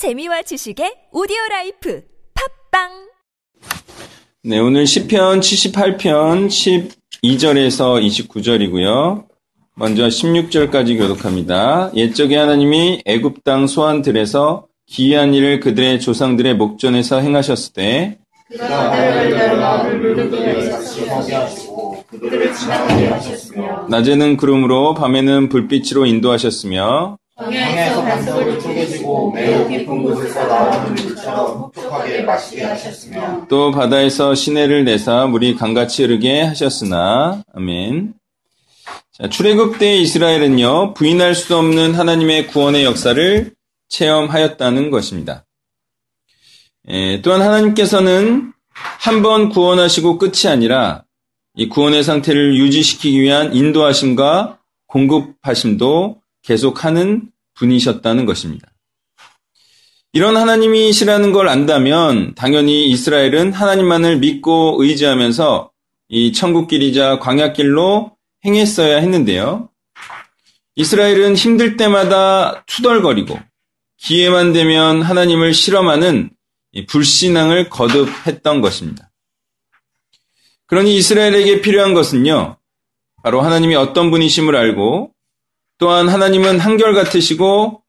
재미와 지식의 오디오 라이프 팟빵 네, 오늘 시편 78편 12절에서 29절이고요. 먼저 16절까지 교독합니다. 옛적에 하나님이 애굽 땅 소안 들에서 기이한 일을 그들의 조상들의 목전에서 행하셨을 때 낮에는 구름으로 밤에는 불빛으로 인도하셨으며 광야에서 반석을 쪼개시고 매우 깊은 곳에서 나오는 물처럼 흡족하게 마시게 하셨으며 또 바다에서 시내를 내사 물이 강같이 흐르게 하셨으나 아멘. 자, 출애굽 때 이스라엘은요 부인할 수 없는 하나님의 구원의 역사를 체험하였다는 것입니다. 에, 또한 하나님께서는 한 번 구원하시고 끝이 아니라 이 구원의 상태를 유지시키기 위한 인도하심과 공급하심도 계속하는 분이셨다는 것입니다. 이런 하나님이시라는 걸 안다면 당연히 이스라엘은 하나님만을 믿고 의지하면서 이 천국길이자 광야길로 행했어야 했는데요. 이스라엘은 힘들 때마다 투덜거리고 기회만 되면 하나님을 실험하는 불신앙을 거듭했던 것입니다. 그러니 이스라엘에게 필요한 것은요, 바로 하나님이 어떤 분이심을 알고 또한 하나님은 한결같으시고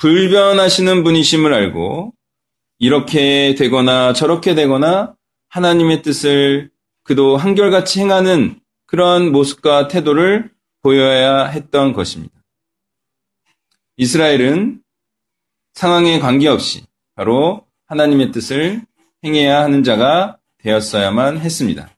불변하시는 분이심을 알고 이렇게 되거나 저렇게 되거나 하나님의 뜻을 그도 한결같이 행하는 그런 모습과 태도를 보여야 했던 것입니다. 이스라엘은 상황에 관계없이 바로 하나님의 뜻을 행해야 하는 자가 되었어야만 했습니다.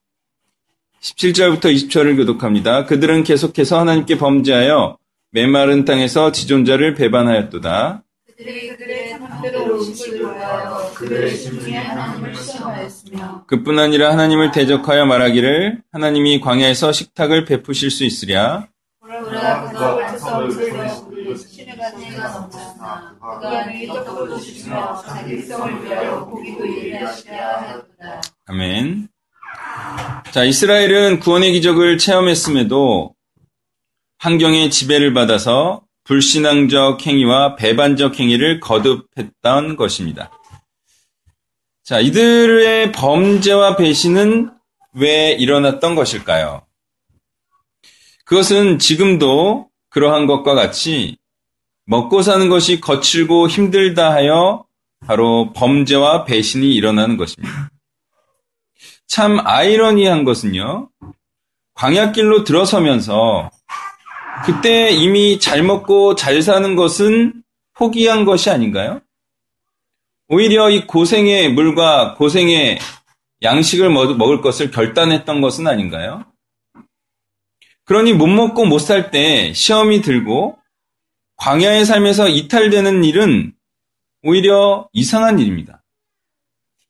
17절부터 20절을 교독합니다. 그들은 계속해서 하나님께 범죄하여 메마른 땅에서 지존자를 배반하였도다. 그들이 그들의 상대로 음식을 좋아하여 그들의 심중에 하나님을 시험하였으며 그뿐 아니라 하나님을 대적하여 말하기를 하나님이 광야에서 식탁을 베푸실 수 있으랴. 아멘. 자, 이스라엘은 구원의 기적을 체험했음에도 환경의 지배를 받아서 불신앙적 행위와 배반적 행위를 거듭했던 것입니다. 자, 이들의 범죄와 배신은 왜 일어났던 것일까요? 그것은 지금도 그러한 것과 같이 먹고 사는 것이 거칠고 힘들다 하여 바로 범죄와 배신이 일어나는 것입니다. 참 아이러니한 것은요, 광야길로 들어서면서 그때 이미 잘 먹고 잘 사는 것은 포기한 것이 아닌가요? 오히려 이 고생의 물과 고생의 양식을 먹을 것을 결단했던 것은 아닌가요? 그러니 못 먹고 못 살 때 시험이 들고 광야의 삶에서 이탈되는 일은 오히려 이상한 일입니다.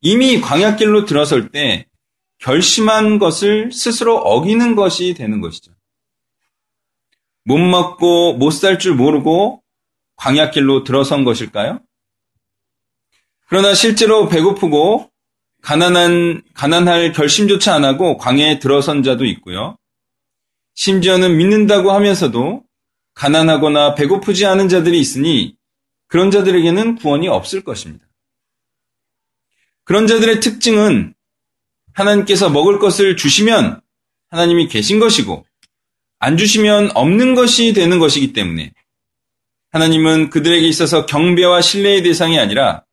이미 광야길로 들어설 때 결심한 것을 스스로 어기는 것이 되는 것이죠. 못 먹고 못 살 줄 모르고 광야길로 들어선 것일까요? 그러나 실제로 배고프고 가난한 가난할 결심조차 안 하고 광야에 들어선 자도 있고요. 심지어는 믿는다고 하면서도 가난하거나 배고프지 않은 자들이 있으니 그런 자들에게는 구원이 없을 것입니다. 그런 자들의 특징은 하나님께서 먹을 것을 주시면 하나님이 계신 것이고 안 주시면 없는 것이 되는 것이기 때문에 하나님은 그들에게 있어서 경배와 신뢰의 대상이 아니라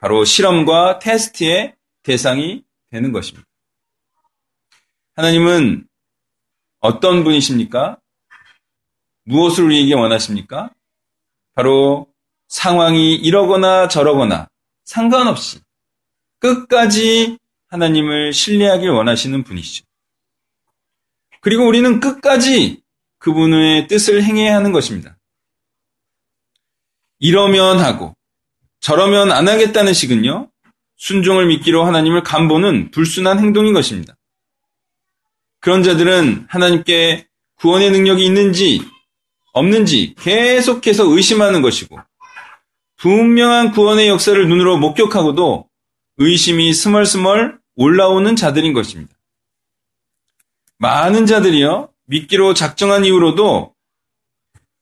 바로 실험과 테스트의 대상이 되는 것입니다. 하나님은 어떤 분이십니까? 무엇을 우리에게 원하십니까? 바로 상황이 이러거나 저러거나 상관없이 끝까지 하나님을 신뢰하길 원하시는 분이시죠. 그리고 우리는 끝까지 그분의 뜻을 행해야 하는 것입니다. 이러면 하고 저러면 안 하겠다는 식은요. 순종을 믿기로 하나님을 간보는 불순한 행동인 것입니다. 그런 자들은 하나님께 구원의 능력이 있는지 없는지 계속해서 의심하는 것이고 분명한 구원의 역사를 눈으로 목격하고도 의심이 스멀스멀 올라오는 자들인 것입니다. 많은 자들이요, 믿기로 작정한 이후로도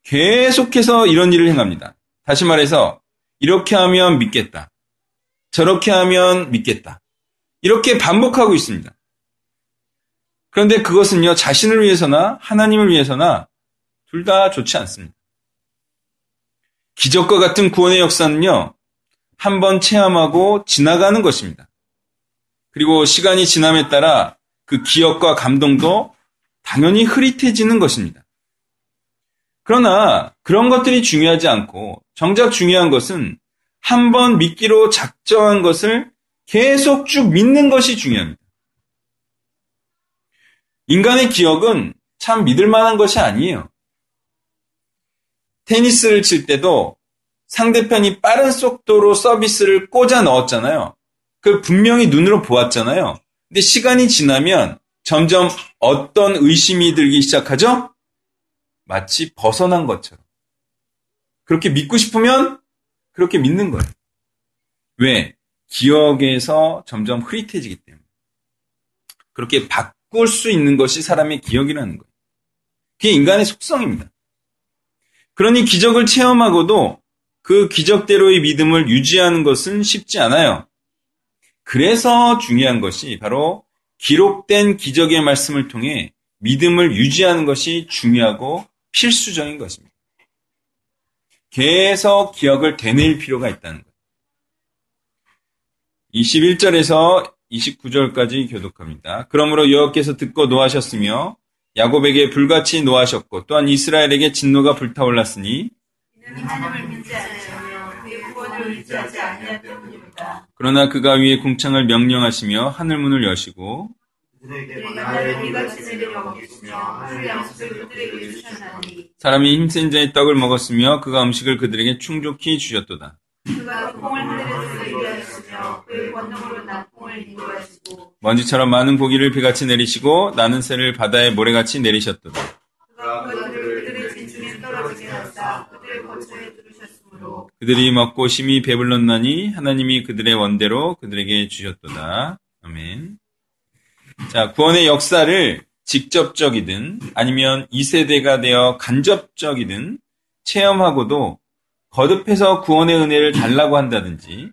계속해서 이런 일을 행합니다. 다시 말해서 이렇게 하면 믿겠다. 저렇게 하면 믿겠다. 이렇게 반복하고 있습니다. 그런데 그것은요, 자신을 위해서나 하나님을 위해서나 둘 다 좋지 않습니다. 기적과 같은 구원의 역사는요, 한 번 체험하고 지나가는 것입니다. 그리고 시간이 지남에 따라 그 기억과 감동도 당연히 흐릿해지는 것입니다. 그러나 그런 것들이 중요하지 않고 정작 중요한 것은 한 번 믿기로 작정한 것을 계속 쭉 믿는 것이 중요합니다. 인간의 기억은 참 믿을 만한 것이 아니에요. 테니스를 칠 때도 상대편이 빠른 속도로 서비스를 꽂아 넣었잖아요. 그 분명히 눈으로 보았잖아요. 근데 시간이 지나면 점점 어떤 의심이 들기 시작하죠? 마치 벗어난 것처럼. 그렇게 믿고 싶으면 그렇게 믿는 거예요. 왜? 기억에서 점점 흐릿해지기 때문에. 그렇게 바꿀 수 있는 것이 사람의 기억이라는 거예요. 그게 인간의 속성입니다. 그러니 기적을 체험하고도 그 기적대로의 믿음을 유지하는 것은 쉽지 않아요. 그래서 중요한 것이 바로 기록된 기적의 말씀을 통해 믿음을 유지하는 것이 중요하고 필수적인 것입니다. 계속 기억을 되뇌일 필요가 있다는 거예요. 21절에서 29절까지 교독합니다. 그러므로 여호께서 듣고 노하셨으며 야곱에게 불같이 노하셨고 또한 이스라엘에게 진노가 불타올랐으니 그러나 그가 위에 궁창을 명령하시며 하늘 문을 여시고 양식을 그들에게 주셨나니 사람이 힘센 자의 떡을 먹었으며 그가 음식을 그들에게 충족히 주셨도다. 인도하시고 먼지처럼 많은 고기를 비같이 내리시고 나는 새를 바다에 모래같이 내리셨도다. 그들이 먹고 심히 배불렀나니 하나님이 그들의 원대로 그들에게 주셨도다. 아멘. 자, 구원의 역사를 직접적이든 아니면 2세대가 되어 간접적이든 체험하고도 거듭해서 구원의 은혜를 달라고 한다든지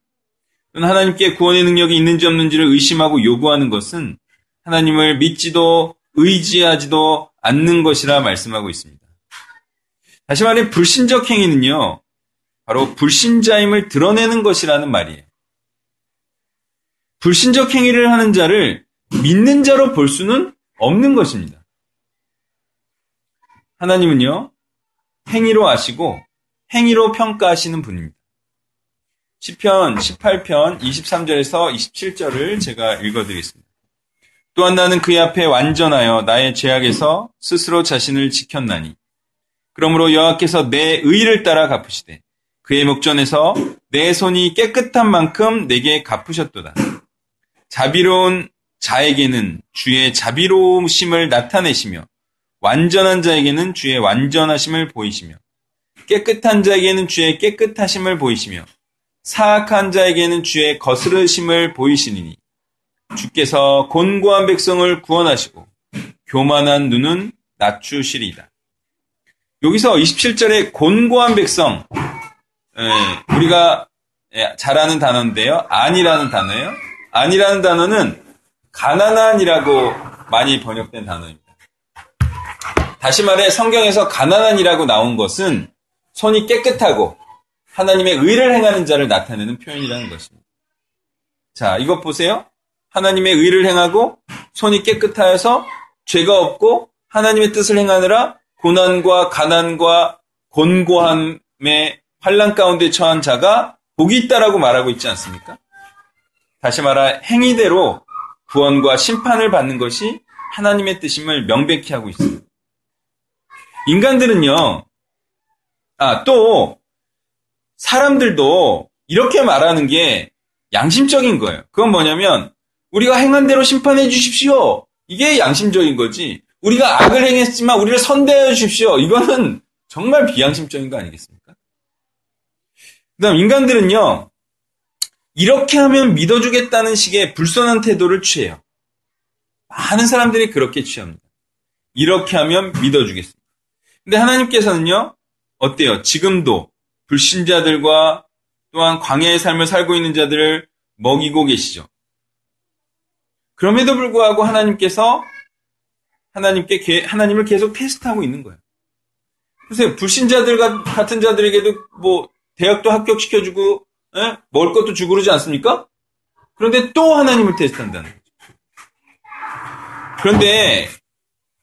또는 하나님께 구원의 능력이 있는지 없는지를 의심하고 요구하는 것은 하나님을 믿지도 의지하지도 않는 것이라 말씀하고 있습니다. 다시 말해 불신적 행위는요. 바로 불신자임을 드러내는 것이라는 말이에요. 불신적 행위를 하는 자를 믿는 자로 볼 수는 없는 것입니다. 하나님은요, 행위로 아시고 행위로 평가하시는 분입니다. 10편 18편 23절에서 27절을 제가 읽어드리겠습니다. 또한 나는 그의 앞에 완전하여 나의 죄악에서 스스로 자신을 지켰나니 그러므로 여호와께서 내 의를 따라 갚으시되 그의 목전에서 내 손이 깨끗한 만큼 내게 갚으셨도다. 자비로운 자에게는 주의 자비로우심을 나타내시며 완전한 자에게는 주의 완전하심을 보이시며 깨끗한 자에게는 주의 깨끗하심을 보이시며 사악한 자에게는 주의 거스르심을 보이시니 주께서 곤고한 백성을 구원하시고 교만한 눈은 낮추시리이다. 여기서 27절에 곤고한 백성 예, 우리가 예, 잘 아는 단어인데요. 아니라는 단어예요. 아니라는 단어는 가난한이라고 많이 번역된 단어입니다. 다시 말해 성경에서 가난한이라고 나온 것은 손이 깨끗하고 하나님의 의를 행하는 자를 나타내는 표현이라는 것입니다. 자, 이것 보세요. 하나님의 의를 행하고 손이 깨끗하여서 죄가 없고 하나님의 뜻을 행하느라 고난과 가난과 곤고함의 환란 가운데 처한 자가 복이 있다라고 말하고 있지 않습니까? 다시 말하 행위대로 구원과 심판을 받는 것이 하나님의 뜻임을 명백히 하고 있습니다. 인간들은요, 아, 또, 사람들도 이렇게 말하는 게 양심적인 거예요. 그건 뭐냐면, 우리가 행한 대로 심판해 주십시오. 이게 양심적인 거지. 우리가 악을 행했지만 우리를 선대해 주십시오. 이거는 정말 비양심적인 거 아니겠습니까? 그 다음, 인간들은요, 이렇게 하면 믿어주겠다는 식의 불선한 태도를 취해요. 많은 사람들이 그렇게 취합니다. 이렇게 하면 믿어주겠습니다. 근데 하나님께서는요, 어때요? 지금도 불신자들과 또한 광야의 삶을 살고 있는 자들을 먹이고 계시죠. 그럼에도 불구하고 하나님께서 하나님께 하나님을 계속 테스트하고 있는 거예요. 보세요. 불신자들 같은 자들에게도 뭐 대학도 합격시켜주고 에? 먹을 것도 주고 그러지 않습니까? 그런데 또 하나님을 테스트한다는 거죠. 그런데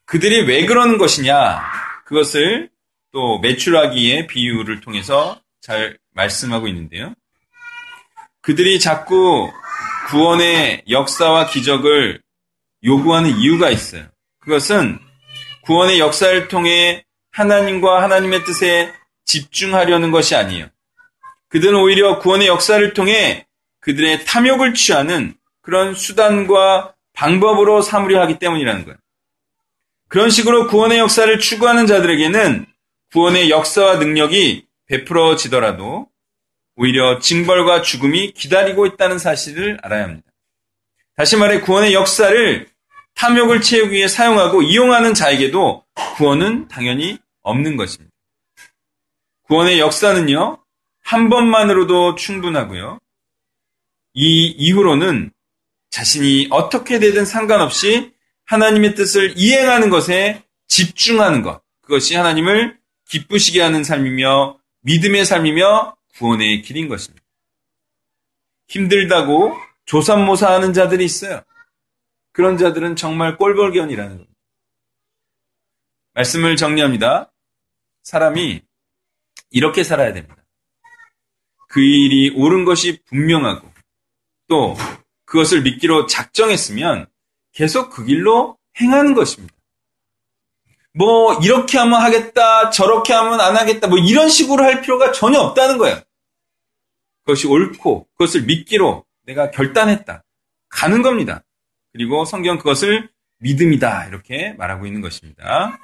그들이 왜 그러는 것이냐 그것을 또 매출하기의 비유를 통해서 잘 말씀하고 있는데요. 그들이 자꾸 구원의 역사와 기적을 요구하는 이유가 있어요. 그것은 구원의 역사를 통해 하나님과 하나님의 뜻에 집중하려는 것이 아니에요. 그들은 오히려 구원의 역사를 통해 그들의 탐욕을 취하는 그런 수단과 방법으로 삼으려 하기 때문이라는 거예요. 그런 식으로 구원의 역사를 추구하는 자들에게는 구원의 역사와 능력이 베풀어지더라도 오히려 징벌과 죽음이 기다리고 있다는 사실을 알아야 합니다. 다시 말해 구원의 역사를 탐욕을 채우기 위해 사용하고 이용하는 자에게도 구원은 당연히 없는 것입니다. 구원의 역사는요, 한 번만으로도 충분하고요. 이 이후로는 자신이 어떻게 되든 상관없이 하나님의 뜻을 이행하는 것에 집중하는 것. 그것이 하나님을 기쁘시게 하는 삶이며 믿음의 삶이며 구원의 길인 것입니다. 힘들다고 조삼모사 하는 자들이 있어요. 그런 자들은 정말 꼴벌견이라는 겁니다. 말씀을 정리합니다. 사람이 이렇게 살아야 됩니다. 그 일이 옳은 것이 분명하고 또 그것을 믿기로 작정했으면 계속 그 길로 행하는 것입니다. 뭐 이렇게 하면 하겠다, 저렇게 하면 안 하겠다, 뭐 이런 식으로 할 필요가 전혀 없다는 거예요. 그것이 옳고 그것을 믿기로 내가 결단했다. 가는 겁니다. 그리고 성경 그것을 믿음이다. 이렇게 말하고 있는 것입니다.